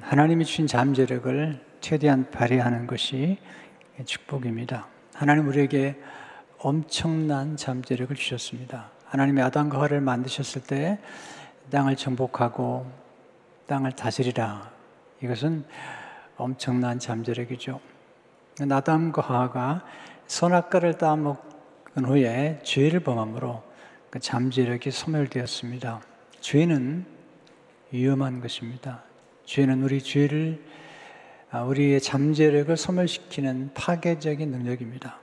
하나님이 주신 잠재력을 최대한 발휘하는 것이 축복입니다. 하나님 우리에게 엄청난 잠재력을 주셨습니다. 하나님이 아담과 하와를 만드셨을 때 땅을 정복하고 땅을 다스리라. 이것은 엄청난 잠재력이죠. 아담과 하와가 선악과를 따먹은 후에 죄를 범함으로 그 잠재력이 소멸되었습니다. 죄는 위험한 것입니다. 죄는 우리 죄를 아, 우리의 잠재력을 소멸시키는 파괴적인 능력입니다.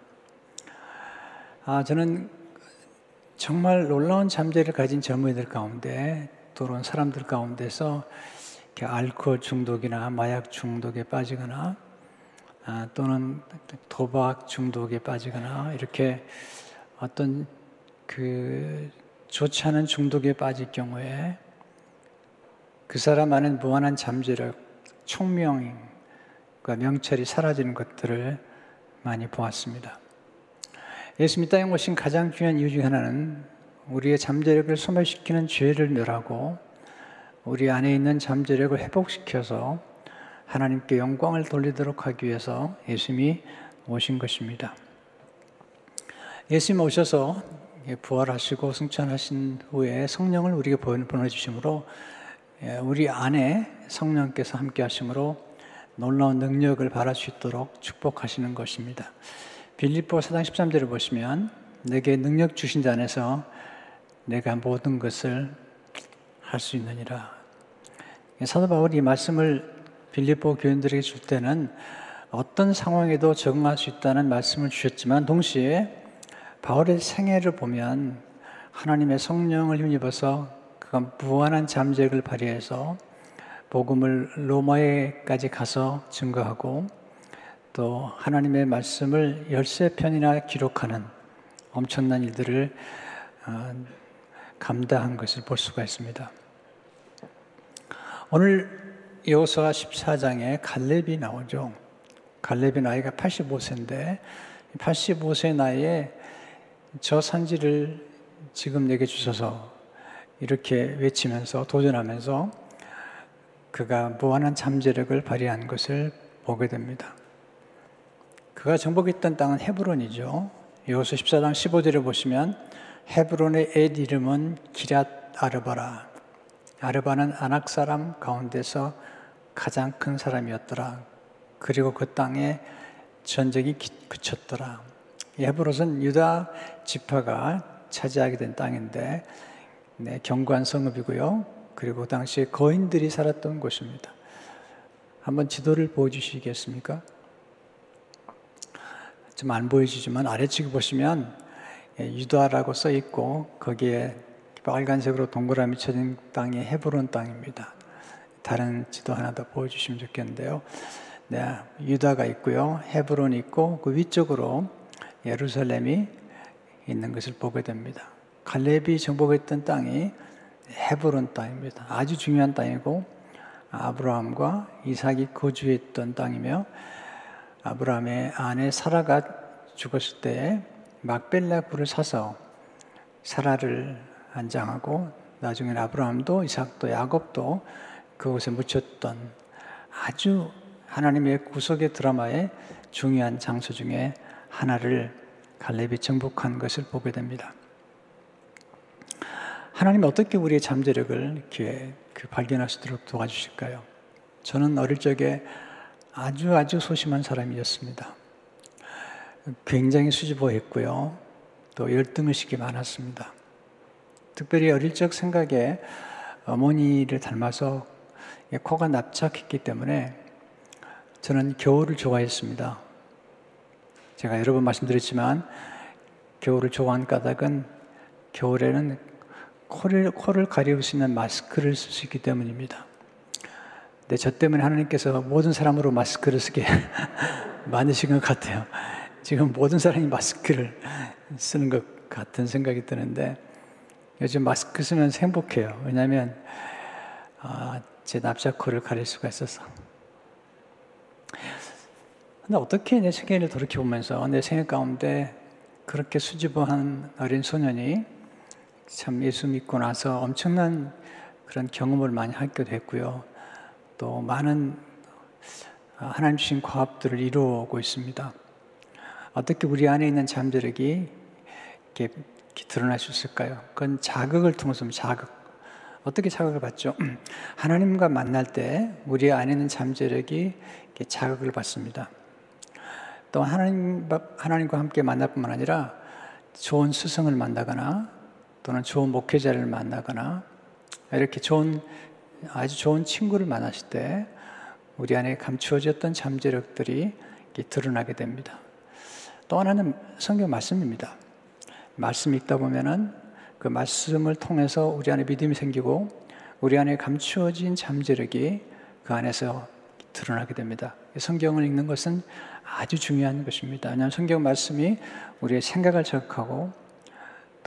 아, 저는 정말 놀라운 잠재를 가진 젊은이들 가운데 또는 사람들 가운데서 알코올 중독이나 마약 중독에 빠지거나 아, 또는 도박 중독에 빠지거나 이렇게 어떤 그 좋지 않은 중독에 빠질 경우에 그 사람 안에 무한한 잠재력, 총명과 명철이 사라지는 것들을 많이 보았습니다. 예수님이 땅에 오신 가장 중요한 이유 중 하나는 우리의 잠재력을 소멸시키는 죄를 멸하고 우리 안에 있는 잠재력을 회복시켜서 하나님께 영광을 돌리도록 하기 위해서 예수님이 오신 것입니다. 예수님 오셔서 부활하시고 승천하신 후에 성령을 우리에게 보내주심으로 예, 우리 안에 성령께서 함께 하심으로 놀라운 능력을 발할 수 있도록 축복하시는 것입니다. 빌립보 4장 13절을 보시면 내게 능력 주신 자 안에서 내가 모든 것을 할 수 있느니라. 사도 바울이 말씀을 빌립보 교인들에게 줄 때는 어떤 상황에도 적응할 수 있다는 말씀을 주셨지만 동시에 바울의 생애를 보면 하나님의 성령을 힘입어서 그가 무한한 잠재력을 발휘해서 복음을 로마에까지 가서 증거하고 또 하나님의 말씀을 13편이나 기록하는 엄청난 일들을 어, 감당한 것을 볼 수가 있습니다. 오늘 여호수아 14장에 갈렙이 나오죠. 갈렙의 나이가 85세인데 85세 나이에 저 산지를 지금 내게 주셔서 이렇게 외치면서 도전하면서 그가 무한한 잠재력을 발휘한 것을 보게 됩니다. 그가 정복했던 땅은 헤브론이죠. 여호수 14장 15절에 보시면 헤브론의 옛 이름은 기랏 아르바라. 아르바는 아낙 사람 가운데서 가장 큰 사람이었더라. 그리고 그 땅에 전쟁이 그쳤더라. 헤브론은 유다 지파가 차지하게 된 땅인데 네, 경관 성읍이고요. 그리고 그 당시에 거인들이 살았던 곳입니다. 한번 지도를 보여주시겠습니까? 좀 안 보여지지만 아래측에 보시면 예, 유다라고 써 있고 거기에 빨간색으로 동그라미 쳐진 땅이 헤브론 땅입니다. 다른 지도 하나 더 보여주시면 좋겠는데요. 네, 유다가 있고요. 헤브론이 있고 그 위쪽으로 예루살렘이 있는 것을 보게 됩니다. 갈렙이 정복했던 땅이 헤브론 땅입니다. 아주 중요한 땅이고 아브라함과 이삭이 거주했던 땅이며 아브라함의 아내 사라가 죽었을 때 막벨라 굴을 사서 사라를 안장하고 나중에 아브라함도 이삭도 야곱도 그곳에 묻혔던 아주 하나님의 구속의 드라마의 중요한 장소 중에 하나를 갈렙이 정복한 것을 보게 됩니다. 하나님 어떻게 우리의 잠재력을 이렇게 그 발견할 수 있도록 도와주실까요? 저는 어릴 적에 아주 아주 소심한 사람이었습니다. 굉장히 수줍어했고요. 또 열등의식이 많았습니다. 특별히 어릴 적 생각에 어머니를 닮아서 코가 납작했기 때문에 저는 겨울을 좋아했습니다. 제가 여러 번 말씀드렸지만 겨울을 좋아한 까닭은 겨울에는 코를, 코를 가리울 수 있는 마스크를 쓸 수 있기 때문입니다. 근데 저 때문에 하나님께서 모든 사람으로 마스크를 쓰게 만드신 것 같아요. 지금 모든 사람이 마스크를 쓰는 것 같은 생각이 드는데 요즘 마스크 쓰면 행복해요. 왜냐하면 아, 제 납작코를 가릴 수가 있어서. 근데 어떻게 내 생애를 돌이켜보면서 내 생애 가운데 그렇게 수줍어한 어린 소년이 참 예수 믿고 나서 엄청난 그런 경험을 많이 하게 됐고요. 또 많은 하나님 주신 과업들을 이루어오고 있습니다. 어떻게 우리 안에 있는 잠재력이 이렇게 드러날 수 있을까요? 그건 자극을 통해서 자극. 어떻게 자극을 받죠? 하나님과 만날 때 우리 안에 있는 잠재력이 자극을 받습니다. 또 하나님, 하나님과 함께 만날 뿐만 아니라 좋은 스승을 만나거나 또는 좋은 목회자를 만나거나 이렇게 좋은 아주 좋은 친구를 만났을 때 우리 안에 감추어졌던 잠재력들이 드러나게 됩니다. 또 하나는 성경 말씀입니다. 말씀 읽다 보면은 그 말씀을 통해서 우리 안에 믿음이 생기고 우리 안에 감추어진 잠재력이 그 안에서 드러나게 됩니다. 성경을 읽는 것은 아주 중요한 것입니다. 왜냐하면 성경 말씀이 우리의 생각을 자극하고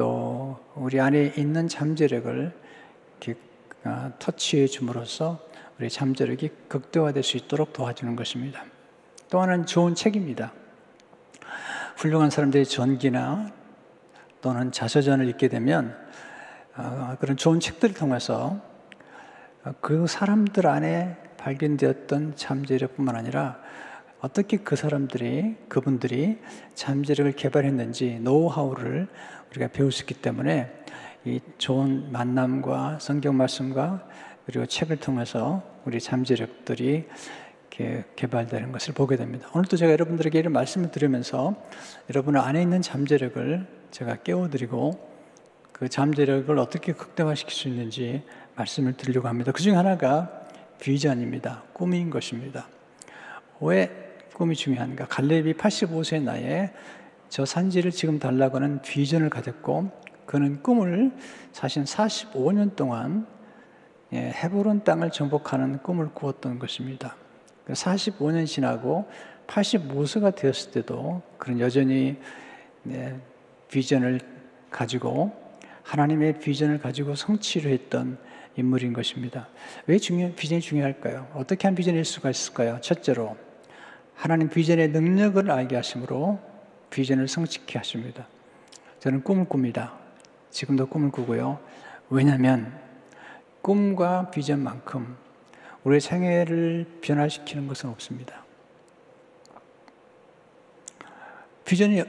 또 우리 안에 있는 잠재력을 아, 터치해 줌으로써 우리 잠재력이 극대화될 수 있도록 도와주는 것입니다. 또 하나는 좋은 책입니다. 훌륭한 사람들의 전기나 또는 자서전을 읽게 되면 아, 그런 좋은 책들을 통해서 그 사람들 안에 발견되었던 잠재력뿐만 아니라 어떻게 그 사람들이 그분들이 잠재력을 개발했는지 노하우를 우리가 배울 수 있기 때문에 이 좋은 만남과 성경 말씀과 그리고 책을 통해서 우리 잠재력들이 개발되는 것을 보게 됩니다. 오늘도 제가 여러분들에게 이런 말씀을 드리면서 여러분 안에 있는 잠재력을 제가 깨워드리고 그 잠재력을 어떻게 극대화시킬 수 있는지 말씀을 드리려고 합니다. 그 중 하나가 비전입니다. 꿈인 것입니다. 왜 꿈이 중요한가? 갈렙이 85세 나이에 저 산지를 지금 달라고 하는 비전을 가졌고 그는 꿈을 사실 45년 동안 예, 헤브론 땅을 정복하는 꿈을 꾸었던 것입니다. 45년 지나고 85세가 되었을 때도 그는 여전히 네, 비전을 가지고 하나님의 비전을 가지고 성취를 했던 인물인 것입니다. 왜 중요, 비전이 중요할까요? 어떻게 한 비전일 수가 있을까요? 첫째로 하나님 비전의 능력을 알게 하심으로 비전을 성취케 하십니다. 저는 꿈을 꿉니다. 지금도 꿈을 꾸고요. 왜냐하면 꿈과 비전만큼 우리의 생애를 변화시키는 것은 없습니다. 비전이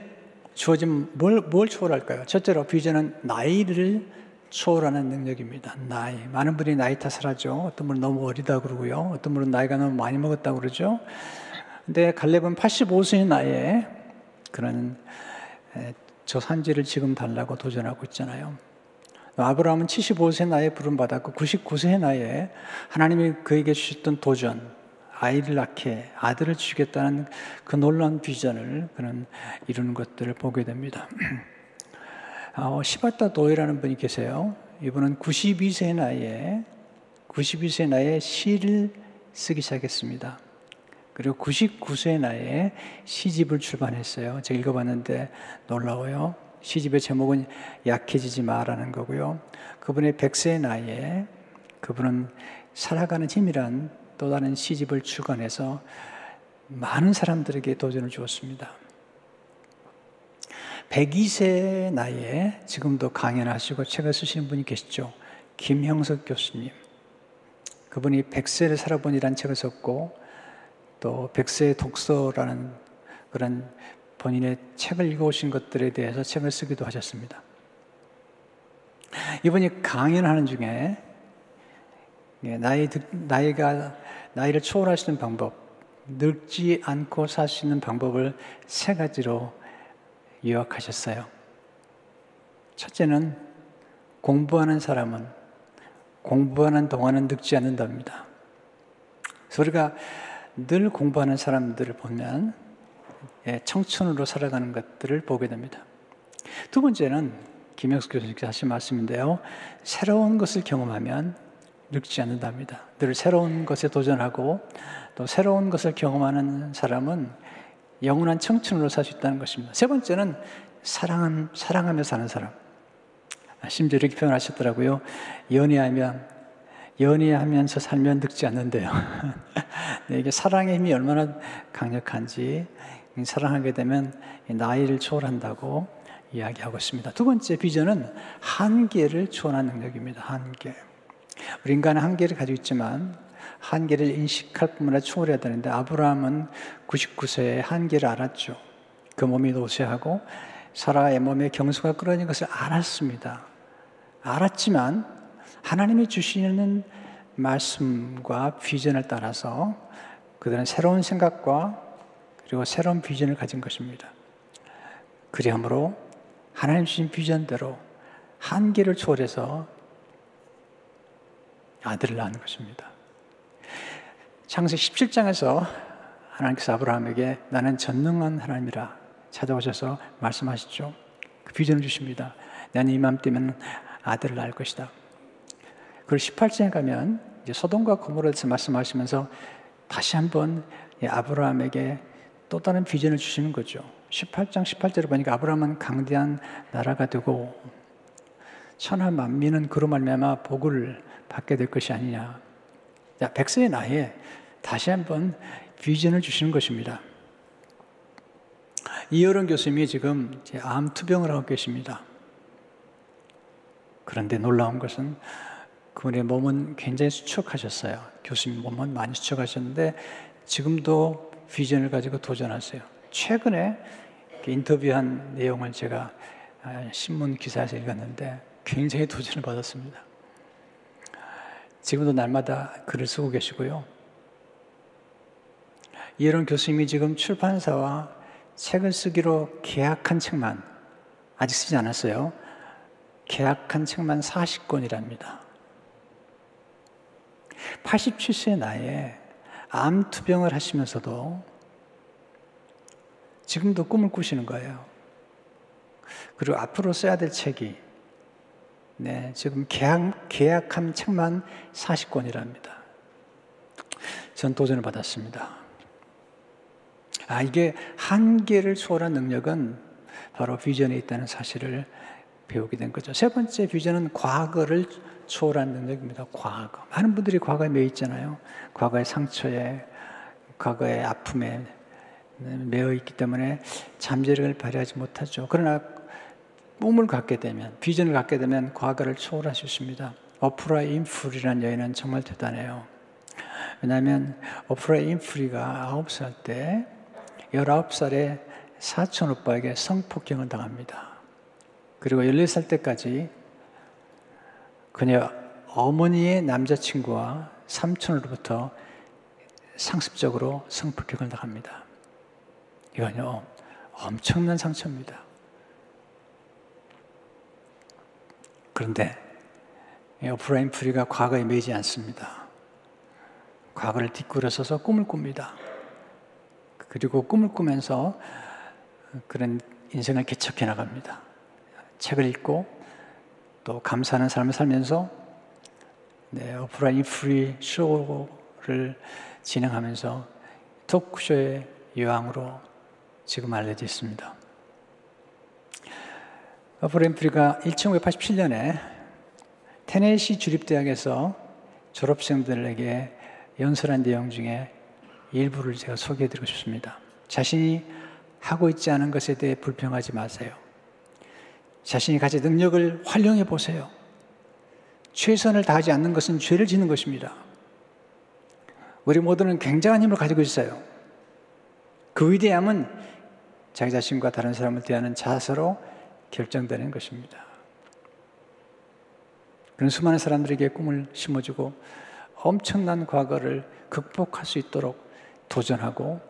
주어지면 뭘, 뭘 초월할까요? 첫째로 비전은 나이를 초월하는 능력입니다. 나이. 많은 분이 나이 탓을 하죠. 어떤 분은 너무 어리다 그러고요. 어떤 분은 나이가 너무 많이 먹었다 그러죠. 근데 갈렙은 85세의 나이에 그런 저 산지를 지금 달라고 도전하고 있잖아요. 아브라함은 75세 나이에 부름받았고 99세 나이에 하나님이 그에게 주셨던 도전, 아이를 낳게 아들을 주겠다는 그 놀라운 비전을 그는 이루는 것들을 보게 됩니다. 어, 시바타 도이라는 분이 계세요. 이분은 92세 나이에 92세 나이에 시를 쓰기 시작했습니다. 그리고 99세 나이에 시집을 출판했어요. 제가 읽어봤는데 놀라워요. 시집의 제목은 약해지지 마라는 거고요. 그분의 100세 나이에 그분은 살아가는 힘이란 또 다른 시집을 출간해서 많은 사람들에게 도전을 주었습니다. 102세 나이에 지금도 강연하시고 책을 쓰시는 분이 계시죠. 김형석 교수님. 그분이 100세를 살아본이라는 책을 썼고 또 백세의 독서라는 그런 본인의 책을 읽어오신 것들에 대해서 책을 쓰기도 하셨습니다. 이분이 강연하는 중에 예, 나이, 나이가, 나이를 초월하시는 방법, 늙지 않고 살 수 있는 방법을 세 가지로 요약하셨어요. 첫째는 공부하는 사람은 공부하는 동안은 늙지 않는답니다. 우리가 늘 공부하는 사람들을 보면 예, 청춘으로 살아가는 것들을 보게 됩니다. 두 번째는 김영수 교수님께서 하신 말씀인데요. 새로운 것을 경험하면 늙지 않는답니다. 늘 새로운 것에 도전하고 또 새로운 것을 경험하는 사람은 영원한 청춘으로 살 수 있다는 것입니다. 세 번째는 사랑, 사랑하며 사는 사람. 아, 심지어 이렇게 표현하셨더라고요. 연애하면 연애하면서 살면 늙지 않는데요. 네, 이게 사랑의 힘이 얼마나 강력한지 사랑하게 되면 나이를 초월한다고 이야기하고 있습니다. 두 번째 비전은 한계를 초월한 능력입니다. 한계. 우리 인간은 한계를 가지고 있지만 한계를 인식할 뿐만 아니라 초월해야 되는데 아브라함은 99세에 한계를 알았죠. 그 몸이 노쇠하고 사라의 몸에 경수가 끌어진 것을 알았습니다. 알았지만 하나님이 주시는 말씀과 비전을 따라서 그들은 새로운 생각과 그리고 새로운 비전을 가진 것입니다. 그리함으로 하나님 주신 비전대로 한계를 초월해서 아들을 낳은 것입니다. 창세기 17장에서 하나님께서 아브라함에게 나는 전능한 하나님이라 찾아오셔서 말씀하시죠. 그 비전을 주십니다. 나는 이맘때면 아들을 낳을 것이다. 그리고 18장에 가면 이제 소돔과 고모라에 서 말씀하시면서 다시 한번 아브라함에게 또 다른 비전을 주시는 거죠. 18장 18절을 보니까 아브라함은 강대한 나라가 되고 천하 만민은 그로 말미암아 복을 받게 될 것이 아니냐. 자, 백세의 나이에 다시 한번 비전을 주시는 것입니다. 이여론 교수님이 지금 암 투병을 하고 계십니다. 그런데 놀라운 것은 그분의 몸은 굉장히 수척하셨어요. 교수님 몸은 많이 수척하셨는데 지금도 비전을 가지고 도전하세요. 최근에 인터뷰한 내용을 제가 아, 신문 기사에서 읽었는데 굉장히 도전을 받았습니다. 지금도 날마다 글을 쓰고 계시고요. 이런 교수님이 지금 출판사와 책을 쓰기로 계약한 책만 아직 쓰지 않았어요. 계약한 책만 40권이랍니다. 87세 나이에 암 투병을 하시면서도 지금도 꿈을 꾸시는 거예요. 그리고 앞으로 써야 될 책이 네, 지금 계약, 계약한 책만 40권이랍니다. 전 도전을 받았습니다. 아, 이게 한계를 초월한 능력은 바로 비전에 있다는 사실을 배우게 된 거죠. 세 번째 비전은 과거를 초월한 능력입니다. 과거. 많은 분들이 과거에 매 있잖아요. 과거의 상처에, 과거의 아픔에 매여 있기 때문에 잠재력을 발휘하지 못하죠. 그러나 꿈을 갖게 되면, 비전을 갖게 되면 과거를 초월할 수 있습니다. 오프라 인프리라는 여인은 정말 대단해요. 왜냐하면 오프라 인프리가 9살 때 19살의 사촌 오빠에게 성폭행을 당합니다. 그리고 14살 때까지 그녀 어머니의 남자친구와 삼촌으로부터 상습적으로 성폭행을 당합니다. 이건요, 엄청난 상처입니다. 그런데 오프라인 프리가 과거에 매지 않습니다. 과거를 뒷구려서서 꿈을 꿉니다. 그리고 꿈을 꾸면서 그런 인생을 개척해 나갑니다. 책을 읽고 또 감사하는 삶을 살면서 네, 오프라 윈프리 쇼를 진행하면서 토크쇼의 여왕으로 지금 알려져 있습니다. 오프라 윈프리가 1987년에 테네시 주립대학에서 졸업생들에게 연설한 내용 중에 일부를 제가 소개해 드리고 싶습니다. 자신이 하고 있지 않은 것에 대해 불평하지 마세요. 자신이 가진 능력을 활용해 보세요. 최선을 다하지 않는 것은 죄를 짓는 것입니다. 우리 모두는 굉장한 힘을 가지고 있어요. 그 위대함은 자기 자신과 다른 사람을 대하는 자세로 결정되는 것입니다. 그런 수많은 사람들에게 꿈을 심어주고 엄청난 과거를 극복할 수 있도록 도전하고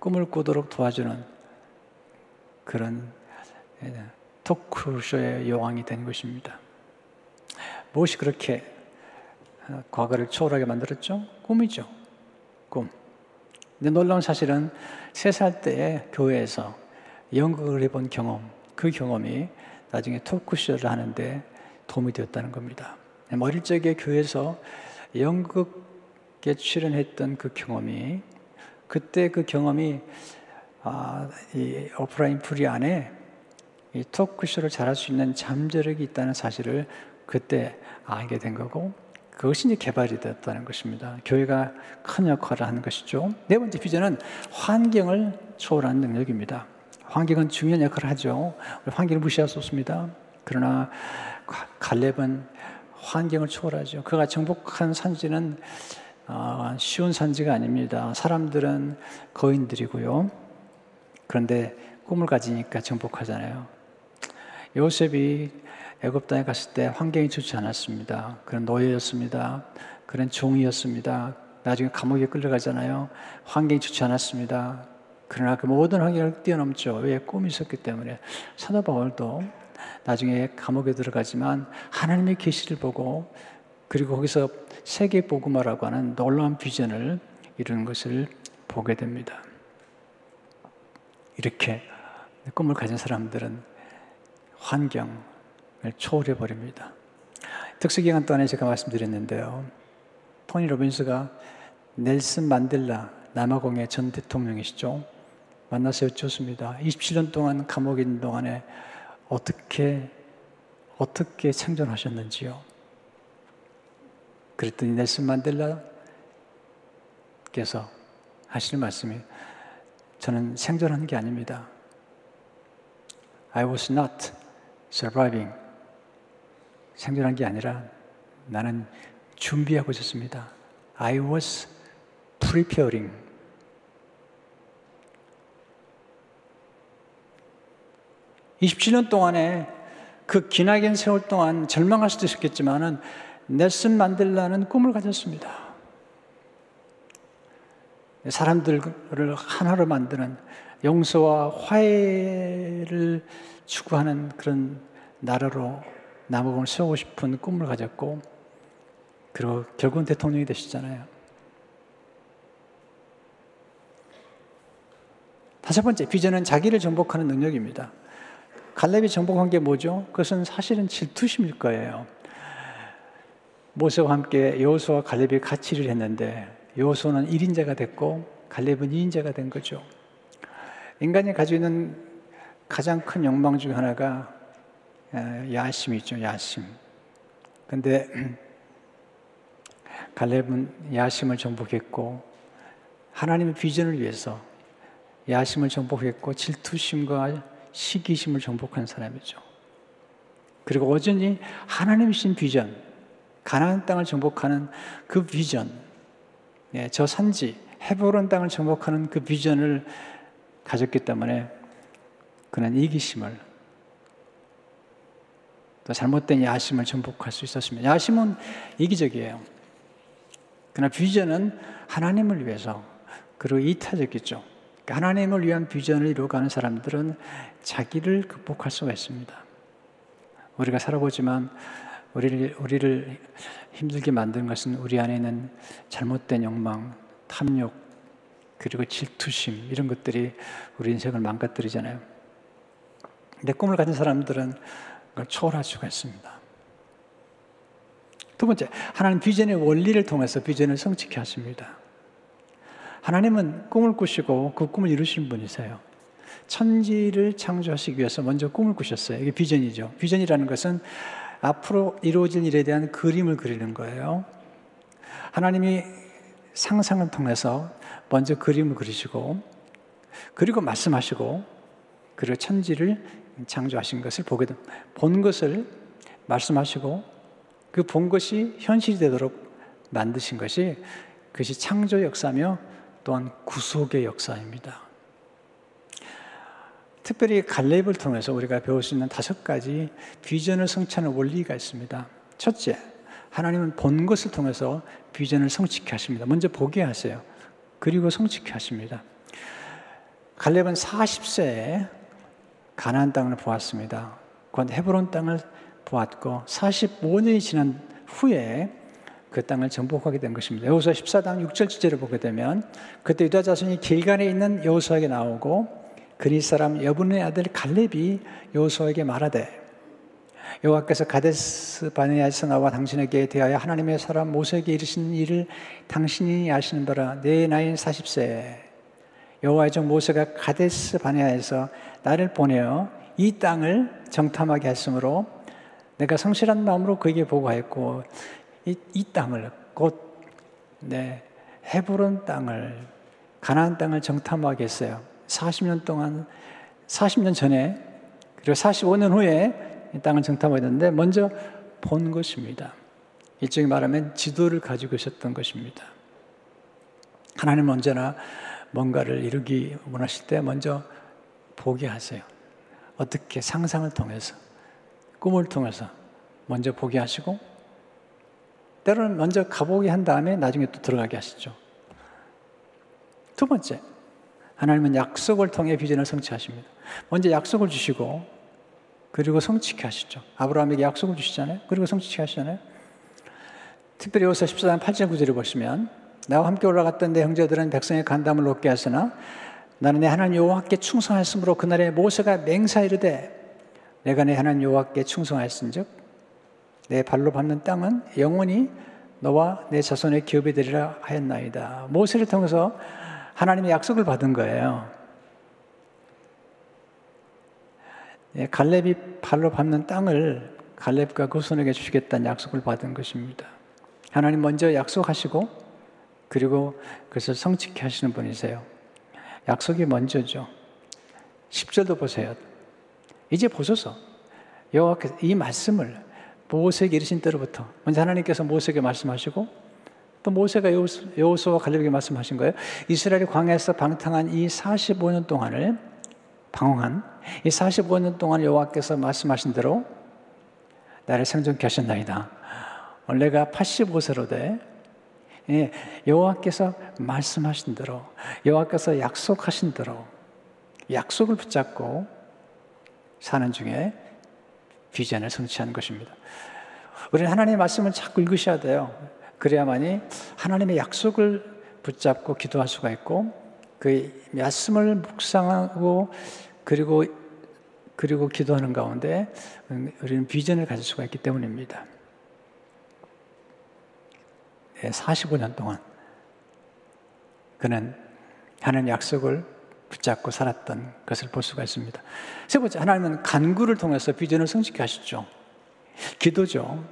꿈을 꾸도록 도와주는 그런 토크쇼의 여왕이 된 것입니다. 무엇이 그렇게 어, 과거를 초월하게 만들었죠? 꿈이죠. 꿈. 근데 놀라운 사실은 세 살 때에 교회에서 연극을 해본 경험, 그 경험이 나중에 토크쇼를 하는데 도움이 되었다는 겁니다. 어릴 적에 교회에서 연극에 출연했던 그 경험이 그때 그 경험이 아, 이 오프라 윈프리 안에 이 토크쇼를 잘할 수 있는 잠재력이 있다는 사실을 그때 알게 된 거고 그것이 이제 개발이 되었다는 것입니다. 교회가 큰 역할을 하는 것이죠. 네 번째 비전은 환경을 초월하는 능력입니다. 환경은 중요한 역할을 하죠. 환경을 무시할 수 없습니다. 그러나 갈렙은 환경을 초월하죠. 그가 정복한 산지는 어, 쉬운 산지가 아닙니다. 사람들은 거인들이고요. 그런데 꿈을 가지니까 정복하잖아요. 요셉이 애굽 땅에 갔을 때 환경이 좋지 않았습니다. 그런 노예였습니다. 그런 종이었습니다. 나중에 감옥에 끌려가잖아요. 환경이 좋지 않았습니다. 그러나 그 모든 환경을 뛰어넘죠. 왜? 꿈이 있었기 때문에. 사도 바울도 나중에 감옥에 들어가지만 하나님의 계시를 보고 그리고 거기서 세계 복음화라고 하는 놀라운 비전을 이루는 것을 보게 됩니다. 이렇게 꿈을 가진 사람들은 환경을 초월해 버립니다. 특수 기간 동안에 제가 말씀드렸는데요. 토니 로빈스가 넬슨 만델라 남아공의 전 대통령이시죠. 만나서 여쭙습니다. 27년 동안 감옥에 있는 동안에 어떻게 어떻게 생존하셨는지요? 그랬더니 넬슨 만델라께서 하시는 말씀이 저는 생존한 게 아닙니다. I was not surviving. 생존한 게 아니라 나는 준비하고 있었습니다. I was preparing. (27년) 동안에 그 기나긴 세월 동안 절망할 수도 있었겠지만은 넬슨 만델라는 꿈을 가졌습니다. 사람들을 하나로 만드는 용서와 화해를 추구하는 그런 나라로 남아공을 세우고 싶은 꿈을 가졌고 그리고 결국은 대통령이 되시잖아요. 다섯 번째 비전은 자기를 정복하는 능력입니다. 갈렙이 정복한 게 뭐죠? 그것은 사실은 질투심일 거예요. 모세와 함께 여호수와 갈렙이 같이 일을 했는데 여호수는 1인자가 됐고 갈렙은 2인자가 된 거죠. 인간이 가지고 있는 가장 큰 욕망 중 하나가 야심이죠, 야심. 근데 갈렙은 야심을 정복했고 하나님의 비전을 위해서 야심을 정복했고 질투심과 시기심을 정복한 사람이죠. 그리고 여전히 하나님이 신 비전, 가나안 땅을 정복하는 그 비전, 예, 저 산지 헤브론 땅을 정복하는 그 비전을 가졌기 때문에 그는 이기심을 또 잘못된 야심을 정복할 수 있었습니다. 야심은 이기적이에요. 그러나 비전은 하나님을 위해서 그리고 이타적이죠. 그러니까 하나님을 위한 비전을 이루어가는 사람들은 자기를 극복할 수가 있습니다. 우리가 살아보지만 우리를, 우리를 힘들게 만든 것은 우리 안에 있는 잘못된 욕망, 탐욕, 그리고 질투심, 이런 것들이 우리 인생을 망가뜨리잖아요. 내 꿈을 가진 사람들은 그걸 초월할 수가 있습니다. 두 번째, 하나님 비전의 원리를 통해서 비전을 성취케 하십니다. 하나님은 꿈을 꾸시고 그 꿈을 이루신 분이세요. 천지를 창조하시기 위해서 먼저 꿈을 꾸셨어요. 이게 비전이죠. 비전이라는 것은 앞으로 이루어질 일에 대한 그림을 그리는 거예요. 하나님이 상상을 통해서 먼저 그림을 그리시고 그리고 말씀하시고 그리고 천지를 창조하신 것을 보게 본 것을 말씀하시고 그 본 것이 현실이 되도록 만드신 것이 그것이 창조 역사며 또한 구속의 역사입니다. 특별히 갈렙을 통해서 우리가 배울 수 있는 다섯 가지 비전을 성취하는 원리가 있습니다. 첫째, 하나님은 본 것을 통해서 비전을 성취케 하십니다. 먼저 보게 하세요. 그리고 성취케 하십니다. 갈렙은 40세에 가나안 땅을 보았습니다. 곧 헤브론 땅을 보았고 45년이 지난 후에 그 땅을 정복하게 된 것입니다. 여호수아 14장 6절 주제를 보게 되면 그때 유다 자손이 길간에 있는 여호수아에게 나오고 그리 사람 여분의 아들 갈렙이 여호수아에게 말하되 여호와께서 가데스 바네아에서 나와 당신에게 대하여 하나님의 사람 모세에게 이르신 일을 당신이 아시는 바라 내 나이 40세 여호와의 종 모세가 가데스 바네아에서 나를 보내어 이 땅을 정탐하게 했으므로 내가 성실한 마음으로 그에게 보고하였고 이, 이 땅을 곧 네, 헤브론 땅을 가나안 땅을 정탐하게 했어요. 40년 동안 40년 전에 그리고 45년 후에 이 땅을 정탐하였는데 먼저 본 것입니다. 일종의 말하면 지도를 가지고 있었던 것입니다. 하나님 언제나 뭔가를 이루기 원하실 때 먼저 보게 하세요. 어떻게 상상을 통해서, 꿈을 통해서 먼저 보게 하시고, 때로는 먼저 가보게 한 다음에 나중에 또 들어가게 하시죠. 두 번째, 하나님은 약속을 통해 비전을 성취하십니다. 먼저 약속을 주시고, 그리고 성취케 하시죠. 아브라함에게 약속을 주시잖아요. 그리고 성취케 하시잖아요. 특별히 여호서 14장 8절 9절을 보시면 나와 함께 올라갔던 내 형제들은 백성의 간담을 높게 하으나 나는 내 하나님 여호와께 충성하였으므로 그날에 모세가 맹사 이르되 내가 내 하나님 여호와께 충성하였은즉 내 발로 밟는 땅은 영원히 너와 내 자손의 기업이 되리라 하였나이다. 모세를 통해서 하나님의 약속을 받은 거예요. 예, 갈렙이 발로 밟는 땅을 갈렙과 그 손에게 주시겠다는 약속을 받은 것입니다. 하나님 먼저 약속하시고 그리고 그것을 성취케 하시는 분이세요. 약속이 먼저죠. 10절도 보세요. 이제 보소서. 여호와께서 이 말씀을 모세에게 이르신 때로부터 먼저 하나님께서 모세에게 말씀하시고 또 모세가 여호수와 갈렙에게 말씀하신 거예요. 이스라엘이 광야에서 방탕한 이 45년 동안을 방황한 이 45년 동안 여호와께서 말씀하신 대로 나를 생존케 하셨나이다. 원래가 85세로 돼 예, 여호와께서 말씀하신 대로 여호와께서 약속하신 대로 약속을 붙잡고 사는 중에 비전을 성취하는 것입니다. 우리는 하나님의 말씀을 자꾸 읽으셔야 돼요. 그래야만이 하나님의 약속을 붙잡고 기도할 수가 있고 그 말씀을 묵상하고 그리고 그리고 기도하는 가운데 우리는 비전을 가질 수가 있기 때문입니다. 45년 동안 그는 하나님 약속을 붙잡고 살았던 것을 볼 수가 있습니다. 세 번째, 하나님은 간구를 통해서 비전을 성취케 하시죠. 기도죠.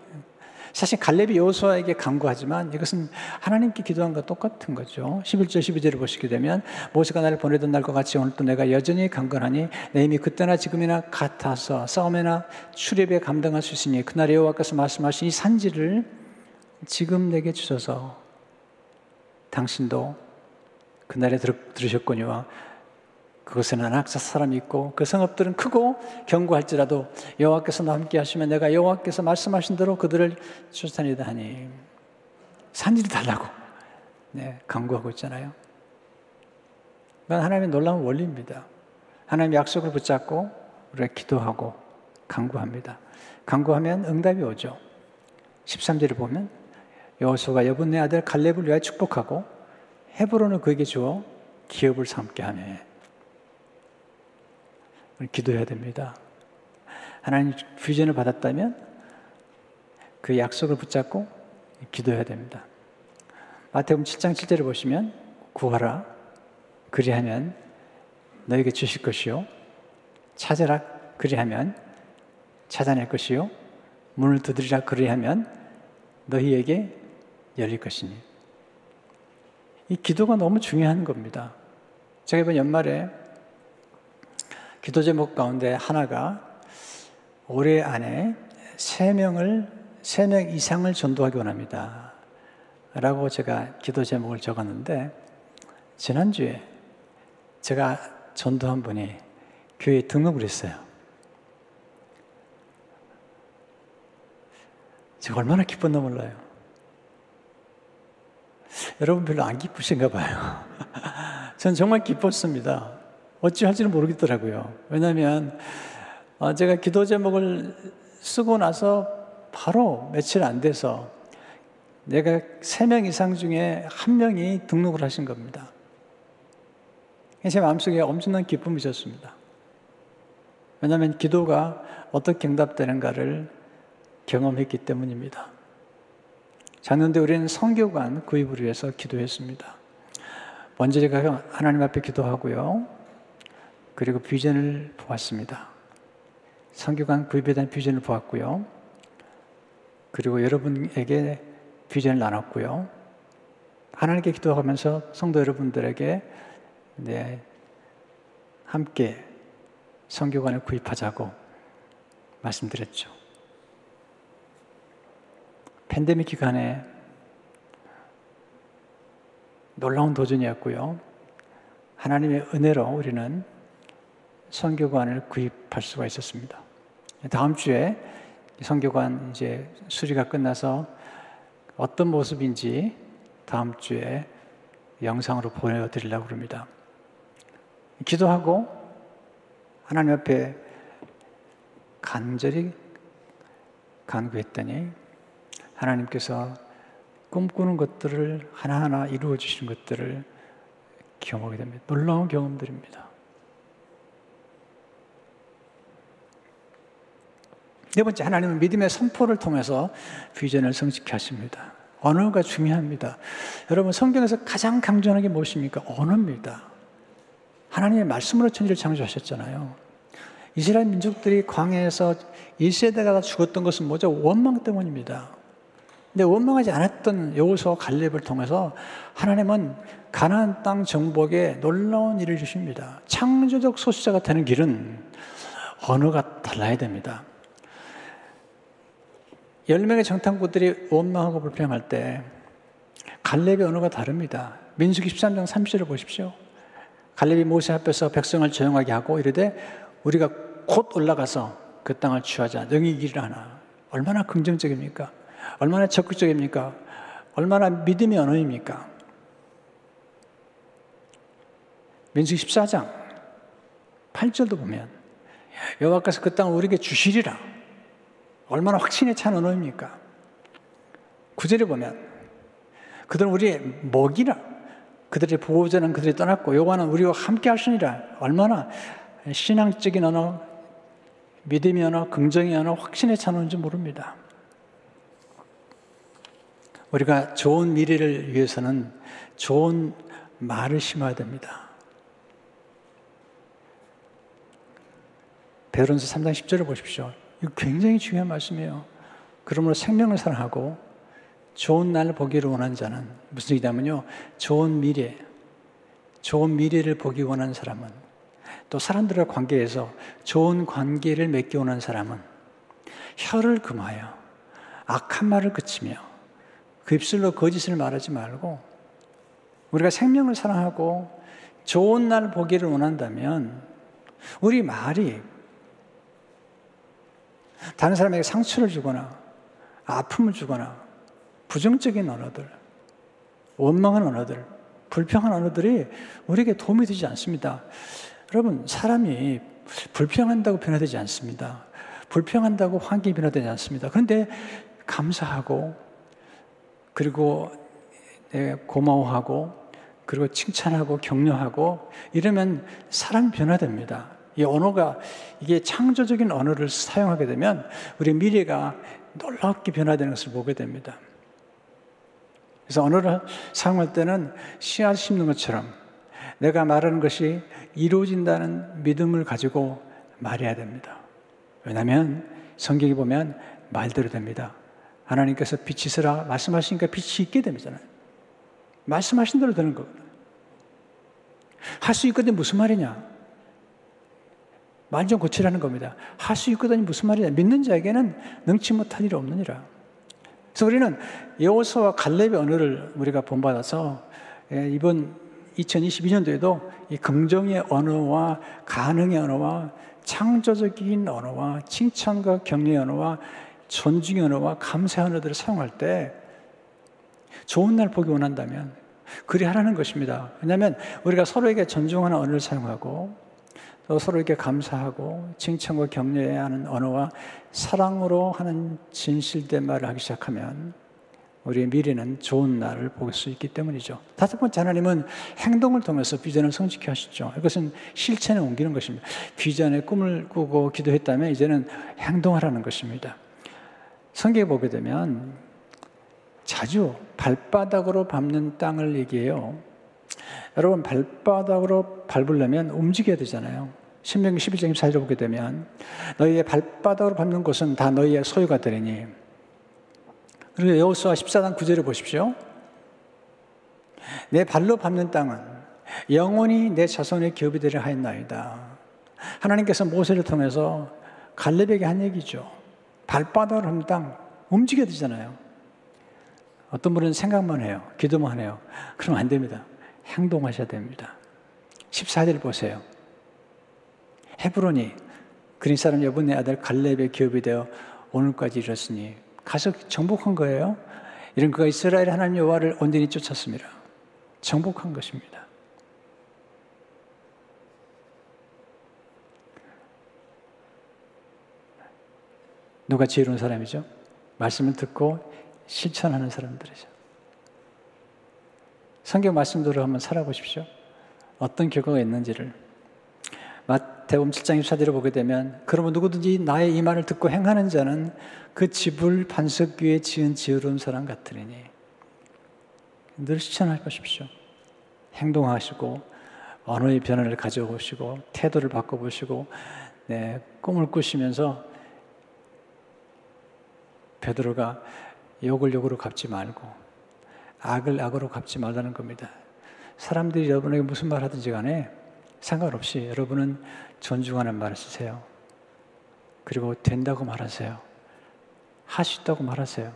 사실 갈렙이 여호수아에게 간구하지만 이것은 하나님께 기도한 것 똑같은 거죠. 11절 12절을 보시게 되면 모세가 나를 보내던 날과 같이 오늘도 내가 여전히 강건하니 내 힘이 그때나 지금이나 같아서 싸움이나 출입에 감당할 수 있으니 그날 여호와께서 말씀하신 이 산지를 지금 내게 주셔서 당신도 그날에 들으셨거니와 그것에는 안악사 사람이 있고 그 성읍들은 크고 견고할지라도 여호와께서 나 함께 하시면 내가 여호와께서 말씀하신 대로 그들을 쫓아내다 하니 산일이 달라고 네, 강구하고 있잖아요. 그건 하나님의 놀라운 원리입니다. 하나님 약속을 붙잡고 우리가 기도하고 강구합니다. 강구하면 응답이 오죠. 13절을 보면 여호수가 여분네 아들 갈렙을 위하여 축복하고 헤브론을 그에게 주어 기업을 삼게 하네. 기도해야 됩니다. 하나님 비전을 받았다면 그 약속을 붙잡고 기도해야 됩니다. 마태복음 7장 7절을 보시면 구하라 그리하면 너에게 주실 것이요 찾아라 그리하면 찾아낼 것이요 문을 두드리라 그리하면 너희에게 열릴 것이니 이 기도가 너무 중요한 겁니다. 제가 이번 연말에 기도 제목 가운데 하나가 올해 안에 세 명을 세 명 이상을 전도하기 원합니다. 라고 제가 기도 제목을 적었는데 지난주에 제가 전도한 분이 교회에 등록을 했어요. 제가 얼마나 기뻤나 몰라요. 여러분 별로 안 기쁘신가 봐요. 전 정말 기뻤습니다. 어찌할지는 모르겠더라고요. 왜냐하면 어, 제가 기도 제목을 쓰고 나서 바로 며칠 안 돼서 내가 세 명 이상 중에 한 명이 등록을 하신 겁니다. 제 마음속에 엄청난 기쁨이 있었습니다. 왜냐하면 기도가 어떻게 응답되는가를 경험했기 때문입니다. 작년에 우리는 성교관 구입을 위해서 기도했습니다. 먼저 제가 하나님 앞에 기도하고요. 그리고 비전을 보았습니다. 성교관 구입에 대한 비전을 보았고요. 그리고 여러분에게 비전을 나눴고요. 하나님께 기도하면서 성도 여러분들에게 네, 함께 성교관을 구입하자고 말씀드렸죠. 팬데믹 기간에 놀라운 도전이었고요. 하나님의 은혜로 우리는 성교관을 구입할 수가 있었습니다. 다음 주에 성교관 이제 수리가 끝나서 어떤 모습인지 다음 주에 영상으로 보여드리려고 합니다. 기도하고 하나님 앞에 간절히 간구했더니 하나님께서 꿈꾸는 것들을 하나하나 이루어 주신 것들을 경험하게 됩니다. 놀라운 경험들입니다. 네 번째, 하나님은 믿음의 선포를 통해서 비전을 성취케 하십니다. 언어가 중요합니다. 여러분, 성경에서 가장 강조하는 게 무엇입니까? 언어입니다. 하나님의 말씀으로 천지를 창조하셨잖아요. 이스라엘 민족들이 광야에서 1세대가 죽었던 것은 뭐죠? 원망 때문입니다. 근데 원망하지 않았던 여호수와 갈렙을 통해서 하나님은 가나안 땅 정복에 놀라운 일을 주십니다. 창조적 소수자가 되는 길은 언어가 달라야 됩니다. 열 명의 정탐꾼들이 원망하고 불평할 때 갈렙의 언어가 다릅니다. 민수기 13장 30절을 보십시오. 갈렙이 모세 앞에서 백성을 조용하게 하고 이르되 우리가 곧 올라가서 그 땅을 취하자 능히 길을 하나 얼마나 긍정적입니까? 얼마나 적극적입니까? 얼마나 믿음의 언어입니까? 민수기 14장 8절도 보면 여호와께서 그 땅을 우리에게 주시리라. 얼마나 확신에 찬 언어입니까? 9절에 보면 그들은 우리의 먹이라. 그들의 보호자는 그들이 떠났고 여호와는 우리와 함께 하시니라. 얼마나 신앙적인 언어, 믿음의 언어, 긍정의 언어, 확신에 찬 언어인지 모릅니다. 우리가 좋은 미래를 위해서는 좋은 말을 심어야 됩니다. 베드로서 3장 10절을 보십시오. 굉장히 중요한 말씀이에요. 그러므로 생명을 사랑하고 좋은 날 보기를 원하는 자는 무슨 얘기냐면요. 좋은 미래, 좋은 미래를 보기 원하는 사람은 또 사람들과 관계에서 좋은 관계를 맺기 원하는 사람은 혀를 금하여 악한 말을 그치며 그 입술로 거짓을 말하지 말고 우리가 생명을 사랑하고 좋은 날 보기를 원한다면 우리 말이 다른 사람에게 상처를 주거나 아픔을 주거나 부정적인 언어들, 원망한 언어들, 불평한 언어들이 우리에게 도움이 되지 않습니다. 여러분, 사람이 불평한다고 변화되지 않습니다. 불평한다고 환경이 변화되지 않습니다. 그런데 감사하고 그리고 고마워하고 그리고 칭찬하고 격려하고 이러면 사람이 변화됩니다. 이 언어가 이게 창조적인 언어를 사용하게 되면 우리 미래가 놀랍게 변화되는 것을 보게 됩니다. 그래서 언어를 사용할 때는 씨앗 심는 것처럼 내가 말하는 것이 이루어진다는 믿음을 가지고 말해야 됩니다. 왜냐하면 성경에 보면 말대로 됩니다. 하나님께서 빛이 있으라 말씀하시니까 빛이 있게 됩니다. 말씀하신 대로 되는 거거든. 할수 있거든 무슨 말이냐? 말 좀 고치라는 겁니다. 할 수 있거든요. 무슨 말이냐. 믿는 자에게는 능치 못할 일이 없느니라. 그래서 우리는 여호수와 갈렙의 언어를 우리가 본받아서 예, 이번 2022년도에도 이 긍정의 언어와 가능의 언어와 창조적인 언어와 칭찬과 격려의 언어와 존중의 언어와 감사의 언어들을 사용할 때 좋은 날 보기 원한다면 그리 하라는 것입니다. 왜냐하면 우리가 서로에게 존중하는 언어를 사용하고 또 서로에게 감사하고 칭찬과 격려해야 하는 언어와 사랑으로 하는 진실된 말을 하기 시작하면 우리의 미래는 좋은 날을 볼 수 있기 때문이죠. 다섯 번째 하나님은 행동을 통해서 비전을 성취케 하시죠. 이것은 실천에 옮기는 것입니다. 비전의 꿈을 꾸고 기도했다면 이제는 행동하라는 것입니다. 성경에 보게 되면 자주 발바닥으로 밟는 땅을 얘기해요. 여러분 발바닥으로 밟으려면 움직여야 되잖아요. 신명기 11장 24절을 보게 되면 너희의 발바닥으로 밟는 곳은 다 너희의 소유가 되리니 그리고 여호수아 14장 9절을 보십시오. 내 발로 밟는 땅은 영원히 내 자손의 기업이 되려 하였나이다. 하나님께서 모세를 통해서 갈렙에게 한 얘기죠. 발바닥으로 밟는 땅 움직여야 되잖아요. 어떤 분은 생각만 해요. 기도만 해요. 그럼 안 됩니다. 행동하셔야 됩니다. 14절 보세요. 헤브론이 그린 사람 여분의 아들 갈렙의 기업이 되어 오늘까지 이르렀으니 가서 정복한 거예요. 이런 그가 이스라엘 하나님 여호와를 온전히 쫓았습니다. 정복한 것입니다. 누가 지혜로운 사람이죠? 말씀을 듣고 실천하는 사람들이죠. 성경 말씀대로 한번 살아보십시오. 어떤 결과가 있는지를. 마태복음 7장 24절을 보게 되면 그러면 누구든지 나의 이 말을 듣고 행하는 자는 그 집을 반석 위에 지은 지혜로운 사람 같으리니 늘 실천할 것십시오. 행동하시고 언어의 변화를 가져오시고 태도를 바꿔보시고 네, 꿈을 꾸시면서 베드로가 욕을 욕으로 갚지 말고 악을 악으로 갚지 말라는 겁니다. 사람들이 여러분에게 무슨 말 하든지 간에 상관없이 여러분은 존중하는 말을 쓰세요. 그리고 된다고 말하세요. 있다고 말하세요.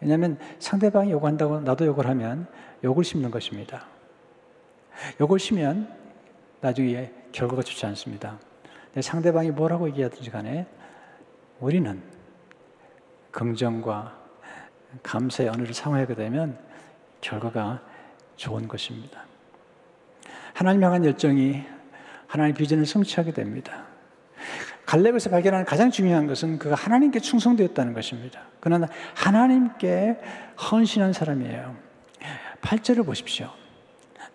왜냐하면 상대방이 욕한다고 나도 욕을 하면 욕을 심는 것입니다. 욕을 심면 나중에 결과가 좋지 않습니다. 상대방이 뭐라고 얘기하든지 간에 우리는 긍정과 감사의 언어를 사용하게 되면 결과가 좋은 것입니다. 하나님 향한 열정이 하나님의 비전을 성취하게 됩니다. 갈렙에서 발견하는 가장 중요한 것은 그가 하나님께 충성되었다는 것입니다. 그는 하나님께 헌신한 사람이에요. 8절을 보십시오.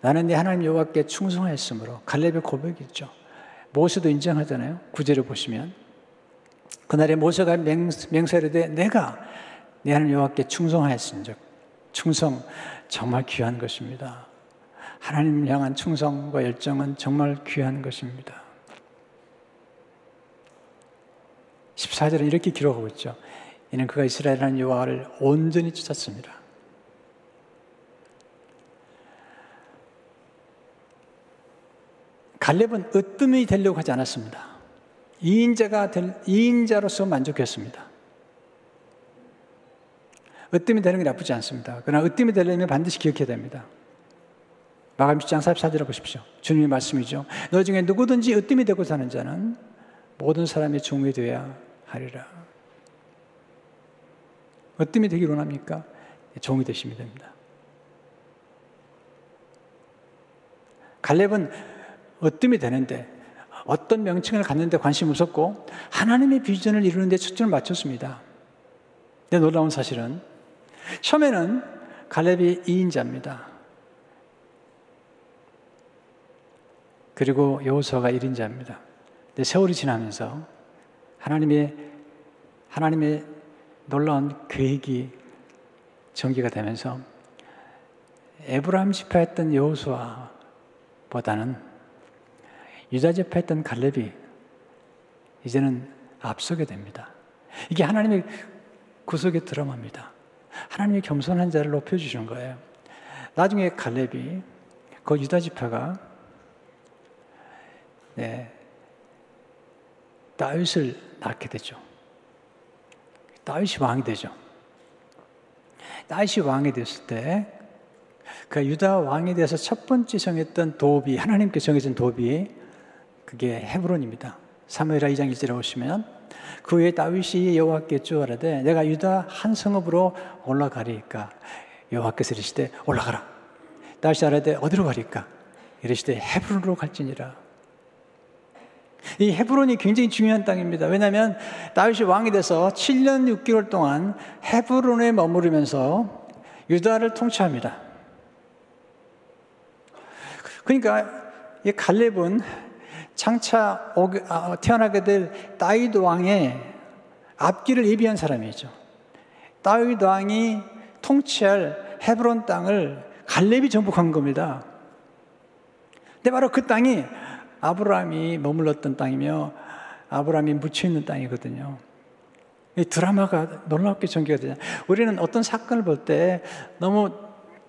나는 네 하나님 여호와께 충성하였으므로 갈렙의 고백이 있죠. 모세도 인정하잖아요. 구절을 보시면 그날에 모세가 맹, 맹세하되 내가 내 하나님 여호와께 충성하였은즉 충성 정말 귀한 것입니다. 하나님 향한 충성과 열정은 정말 귀한 것입니다. 14절은 이렇게 기록하고 있죠. 이는 그가 이스라엘 하나님 여호와를 온전히 쫓았습니다. 갈렙은 으뜸이 되려고 하지 않았습니다. 2인자가 될, 2인자로서 만족했습니다. 으뜸이 되는 게 나쁘지 않습니다. 그러나 으뜸이 되려면 반드시 기억해야 됩니다. 마감 10장 44절을 보십시오. 주님의 말씀이죠. 너 중에 누구든지 으뜸이 되고 사는 자는 모든 사람의 종이 되어야 하리라. 으뜸이 되기 원합니까? 종이 되시면 됩니다. 갈렙은 으뜸이 되는데 어떤 명칭을 갖는데 관심이 없었고 하나님의 비전을 이루는데 초점을 맞췄습니다. 근데 놀라운 사실은 처음에는 갈렙이 2인자입니다. 그리고 여호수아가 1인자입니다. 근데 세월이 지나면서 하나님의 하나님의 놀라운 계획이 전개가 되면서 에브라임 지파했던 여호수아보다는 유다 지파했던 갈렙이 이제는 앞서게 됩니다. 이게 하나님의 구속의 드라마입니다. 하나님의 겸손한 자를 높여주시는 거예요. 나중에 갈렙이 그 유다 지파가 네, 다윗을 낳게 되죠. 다윗이 왕이 되죠. 다윗이 왕이 됐을 때, 그 유다 왕에 대해서 첫 번째 정했던 도비, 하나님께 정해진 도비, 그게 헤브론입니다. 사무엘하 2장 1절에 보시면 그 후에 다윗이 여호와께 주어라되 내가 유다 한 성읍으로 올라가리까 여호와께서 이르시되 올라가라. 다윗이 알아되 어디로 가리까? 이르시되 헤브론으로 갈지니라. 이 헤브론이 굉장히 중요한 땅입니다. 왜냐하면 다윗이 왕이 돼서 7년 6개월 동안 헤브론에 머무르면서 유다를 통치합니다. 그러니까 이 갈렙은 장차 아, 태어나게 될 다윗 왕의 앞길을 예비한 사람이죠. 다윗 왕이 통치할 헤브론 땅을 갈렙이 정복한 겁니다. 근데 바로 그 땅이 아브라함이 머물렀던 땅이며 아브라함이 묻혀 있는 땅이거든요. 이 드라마가 놀랍게 전개가 되잖아요. 우리는 어떤 사건을 볼 때 너무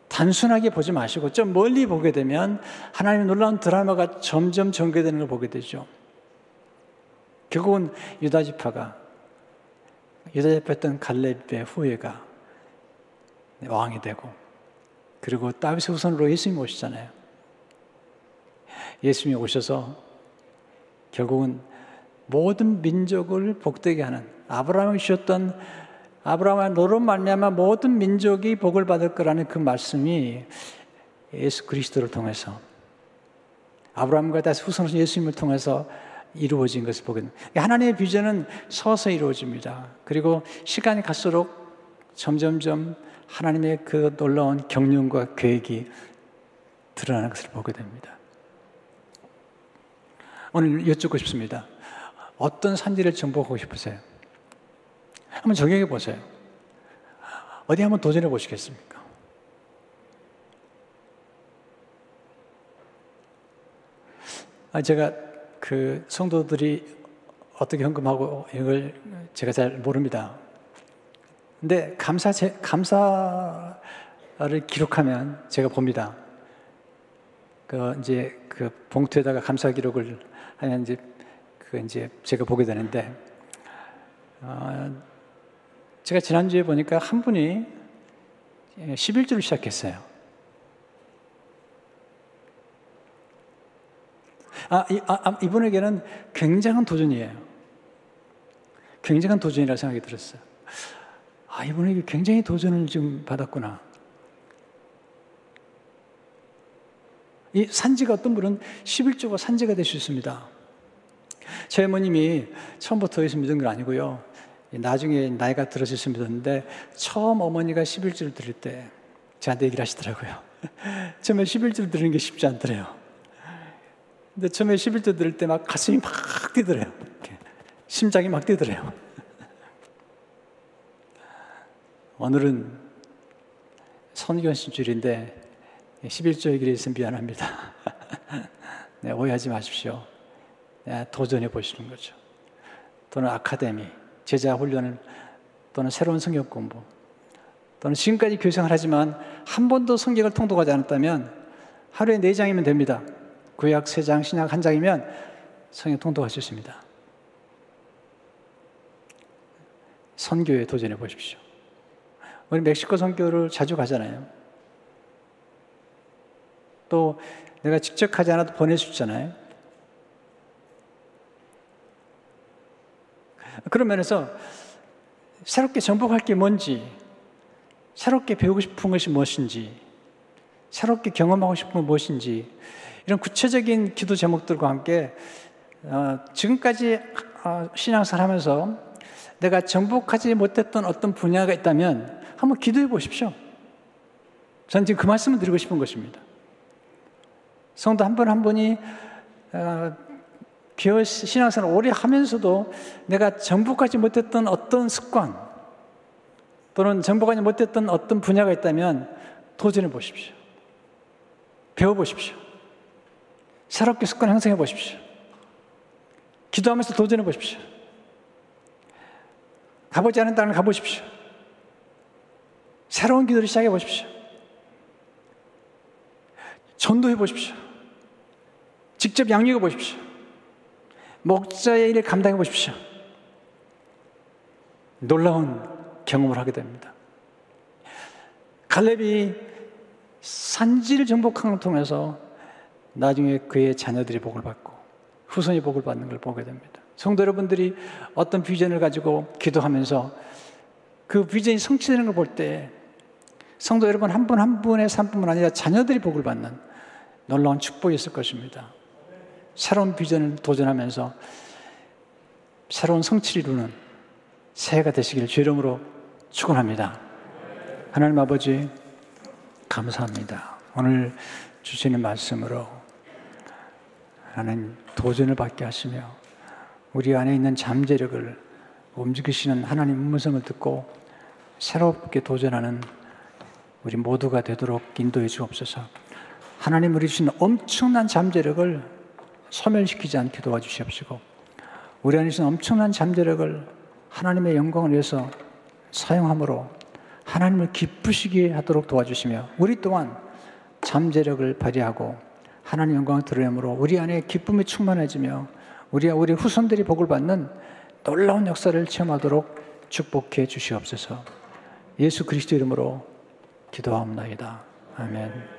단순하게 보지 마시고 좀 멀리 보게 되면 하나님의 놀라운 드라마가 점점 전개되는 걸 보게 되죠. 결국은 유다 지파가 유다 지파였던 갈렙의 후예가 왕이 되고 그리고 다윗의 후손으로 예수님이 오시잖아요. 예수님이 오셔서 결국은 모든 민족을 복되게 하는 아브라함이 주셨던 아브라함의 너로 말미암아 모든 민족이 복을 받을 거라는 그 말씀이 예수 그리스도를 통해서 아브라함과 다시 후손 예수님을 통해서 이루어진 것을 보게 됩니다. 하나님의 비전은 서서히 이루어집니다. 그리고 시간이 갈수록 점점점 하나님의 그 놀라운 경륜과 계획이 드러나는 것을 보게 됩니다. 오늘 여쭙고 싶습니다. 어떤 산지를 정복하고 싶으세요? 한번 정해 보세요. 어디 한번 도전해 보시겠습니까? 아, 제가 그 성도들이 어떻게 헌금하고 이걸 제가 잘 모릅니다. 근데 감사, 감사를 기록하면 제가 봅니다. 그 이제 그 봉투에다가 감사 기록을 하면 이제 그 이제 제가 보게 되는데, 어, 제가 지난주에 보니까 한 분이 11주를 시작했어요. 아, 이, 아, 아, 이분에게는 굉장한 도전이에요. 굉장한 도전이라 생각이 들었어요. 아, 이분에게 굉장히 도전을 좀 받았구나. 이 산지가 어떤 분은 11조가 산지가 될 수 있습니다. 제 어머님이 처음부터 예수 믿은 건 아니고요. 나중에 나이가 들어서 믿었는데 처음 어머니가 11조를 들을 때 저한테 얘기를 하시더라고요. 처음에 11조를 들는 게 쉽지 않더래요. 근데 처음에 11조 들을 때막 가슴이 막 뛰더래요. 심장이 막 뛰더래요. 오늘은 선견 신줄인데 11조 얘기를 해서 미안합니다. 네, 오해하지 마십시오. 네, 도전해 보시는 거죠. 또는 아카데미, 제자 훈련을 또는 새로운 성경 공부 또는 지금까지 교생을 하지만 한 번도 성경을 통독하지 않았다면 하루에 네 장이면 됩니다. 구약 세 장, 신약 한 장이면 성경 통독할 수 있습니다. 선교에 도전해 보십시오. 우리 멕시코 선교를 자주 가잖아요. 또 내가 직접 가지 않아도 보낼 수 있잖아요. 그런 면에서 새롭게 정복할 게 뭔지, 새롭게 배우고 싶은 것이 무엇인지, 새롭게 경험하고 싶은 건 무엇인지, 이런 구체적인 기도 제목들과 함께 어, 지금까지 어, 신앙생활 하면서 내가 정복하지 못했던 어떤 분야가 있다면 한번 기도해 보십시오. 저는 지금 그 말씀을 드리고 싶은 것입니다. 성도 한 분 한 분이 어, 기어 신앙생활 오래 하면서도 내가 정복하지 못했던 어떤 습관 또는 정복하지 못했던 어떤 분야가 있다면 도전해 보십시오. 배워 보십시오. 새롭게 습관 형성해 보십시오. 기도하면서 도전해 보십시오. 가보지 않은 땅을 가보십시오. 새로운 기도를 시작해 보십시오. 전도해 보십시오. 직접 양육해 보십시오. 목자의 일을 감당해 보십시오. 놀라운 경험을 하게 됩니다. 갈렙이 산지를 정복한 걸 통해서 나중에 그의 자녀들이 복을 받고 후손이 복을 받는 걸 보게 됩니다. 성도 여러분들이 어떤 비전을 가지고 기도하면서 그 비전이 성취되는 걸 볼 때 성도 여러분 한 분한 분의 삶뿐만 아니라 자녀들이 복을 받는 놀라운 축복이 있을 것입니다. 새로운 비전을 도전하면서 새로운 성취를 이루는 새해가 되시기를 주 이름으로 축원합니다. 하나님 아버지 감사합니다. 오늘 주시는 말씀으로 하나님 도전을 받게 하시며 우리 안에 있는 잠재력을 움직이시는 하나님 음성을 듣고 새롭게 도전하는 우리 모두가 되도록 인도해 주옵소서. 하나님 우리 주신 엄청난 잠재력을 소멸시키지 않게 도와주시옵시고 우리 안에 있는 엄청난 잠재력을 하나님의 영광을 위해서 사용함으로 하나님을 기쁘시게 하도록 도와주시며 우리 또한 잠재력을 발휘하고 하나님 영광을 드러내므로 우리 안에 기쁨이 충만해지며 우리 우리 후손들이 복을 받는 놀라운 역사를 체험하도록 축복해 주시옵소서. 예수 그리스도 이름으로 기도하옵나이다. 아멘.